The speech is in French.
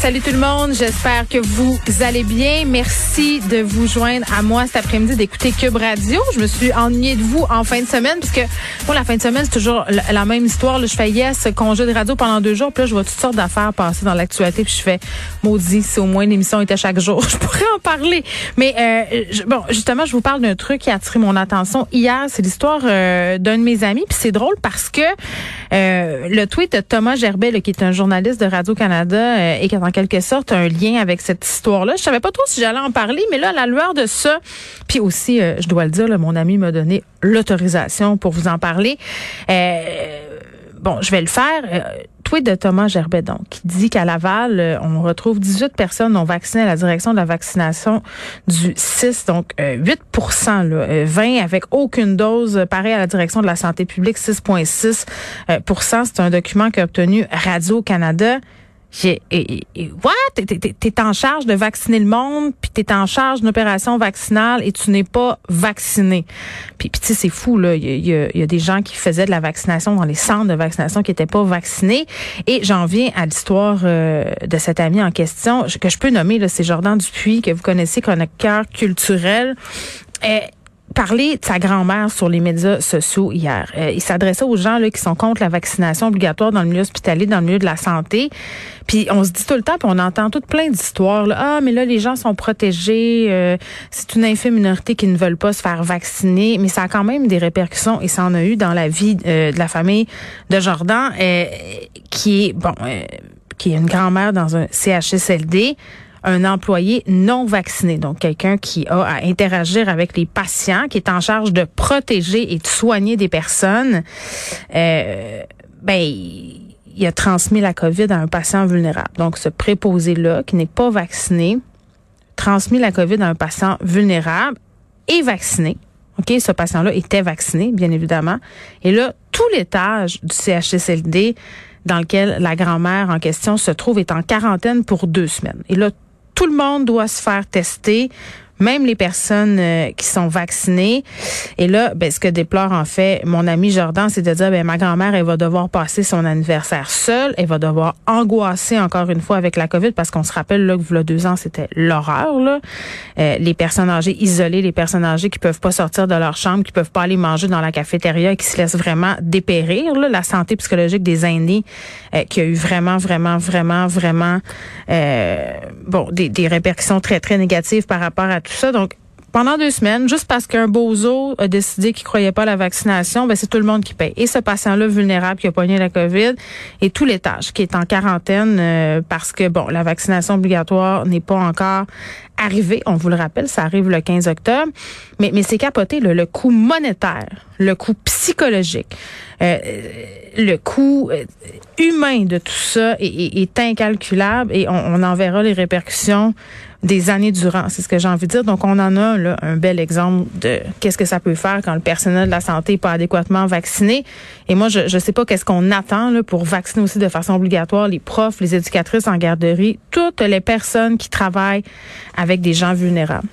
Salut tout le monde, j'espère que vous allez bien. Merci de vous joindre à moi cet après-midi d'écouter Cube Radio. Je me suis ennuyée de vous en fin de semaine parce que la fin de semaine, c'est toujours la, même histoire. Là, je fais yes, congé de radio pendant deux jours, puis là, je vois toutes sortes d'affaires passer dans l'actualité, puis je fais maudit, si au moins l'émission était chaque jour, je pourrais en parler. Mais euh, bon, justement, je vous parle d'un truc qui a attiré mon attention hier. C'est l'histoire euh, d'un de mes amis, puis c'est drôle parce que euh, le tweet de Thomas Gerbet, qui est un journaliste de Radio-Canada et qui en quelque sorte un lien avec cette histoire-là. Je savais pas trop si j'allais en parler, mais là, à la lueur de ça, puis aussi, euh, je dois le dire, mon ami m'a donné l'autorisation pour vous en parler. Euh, bon, je vais le faire. Euh, tweet de Thomas Gerbet, donc, qui dit qu'à Laval, on retrouve 18 personnes non vaccinées à la direction de la vaccination du 6, donc 8 là, 20 avec aucune dose, pareil à la direction de la santé publique, 6,6% C'est un document qu'a obtenu Radio-Canada. J'ai, et, what? T'es, en charge de vacciner le monde, puis t'es en charge d'une opération vaccinale et tu n'es pas vacciné. Puis, puis tu sais, c'est fou, là. Il y a, y a, des gens qui faisaient de la vaccination dans les centres de vaccination qui n'étaient pas vaccinés. Et j'en viens à l'histoire euh, de cet ami en question, que je peux nommer, là, c'est Jordan Dupuis, que vous connaissez, cœur culturel. Parler de sa grand-mère sur les médias sociaux hier. Euh, il s'adressait aux gens là, qui sont contre la vaccination obligatoire dans le milieu hospitalier, dans le milieu de la santé. Puis on se dit tout le temps, puis on entend toutes plein d'histoires. Ah, mais là, les gens sont protégés. Euh, c'est une infime minorité qui ne veulent pas se faire vacciner. Mais ça a quand même des répercussions, et ça en a eu dans la vie euh, de la famille de Jordan, qui est, bon, qui est une grand-mère dans un CHSLD un employé non vacciné, donc quelqu'un qui a à interagir avec les patients, qui est en charge de protéger et de soigner des personnes, euh, ben il a transmis la COVID à un patient vulnérable. Donc ce préposé-là, qui n'est pas vacciné, transmis la COVID à un patient vulnérable et vacciné. OK, ce patient-là était vacciné, bien évidemment. Et là, tout l'étage du CHSLD dans lequel la grand-mère en question se trouve est en quarantaine pour deux semaines. Et là, tout le monde doit se faire tester même les personnes euh, qui sont vaccinées. Et là, ben, ce que déplore en fait mon ami Jordan, c'est de dire, ben, ma grand-mère, elle va devoir passer son anniversaire seule, elle va devoir angoisser encore une fois avec la COVID, parce qu'on se rappelle là que voilà deux ans, c'était l'horreur. Là. Euh, les personnes âgées isolées, les personnes âgées qui peuvent pas sortir de leur chambre, qui peuvent pas aller manger dans la cafétéria, qui se laissent vraiment dépérir. Là. La santé psychologique des aînés, euh, qui a eu vraiment, vraiment, vraiment, vraiment, bon, des, des répercussions très, très négatives par rapport à tout ça. Donc, pendant deux semaines, juste parce qu'un bozo a décidé qu'il croyait pas à la vaccination, ben c'est tout le monde qui paye. Et ce patient-là vulnérable qui a pogné la COVID et tout l'étage qui est en quarantaine euh, parce que bon, la vaccination obligatoire n'est pas encore arrivée. On vous le rappelle, ça arrive le 15 octobre. Mais, mais c'est capoté, le coût monétaire, le coût psychologique, euh, le coût euh, humain de tout ça est, est, incalculable et on, on en verra les répercussions des années durant. C'est ce que j'ai envie de dire. Donc, on en a un bel exemple de qu'est-ce que ça peut faire quand le personnel de la santé n'est pas adéquatement vacciné. Et moi, je ne sais pas qu'est-ce qu'on attend pour vacciner aussi de façon obligatoire les profs, les éducatrices en garderie, toutes les personnes qui travaillent avec des gens vulnérables.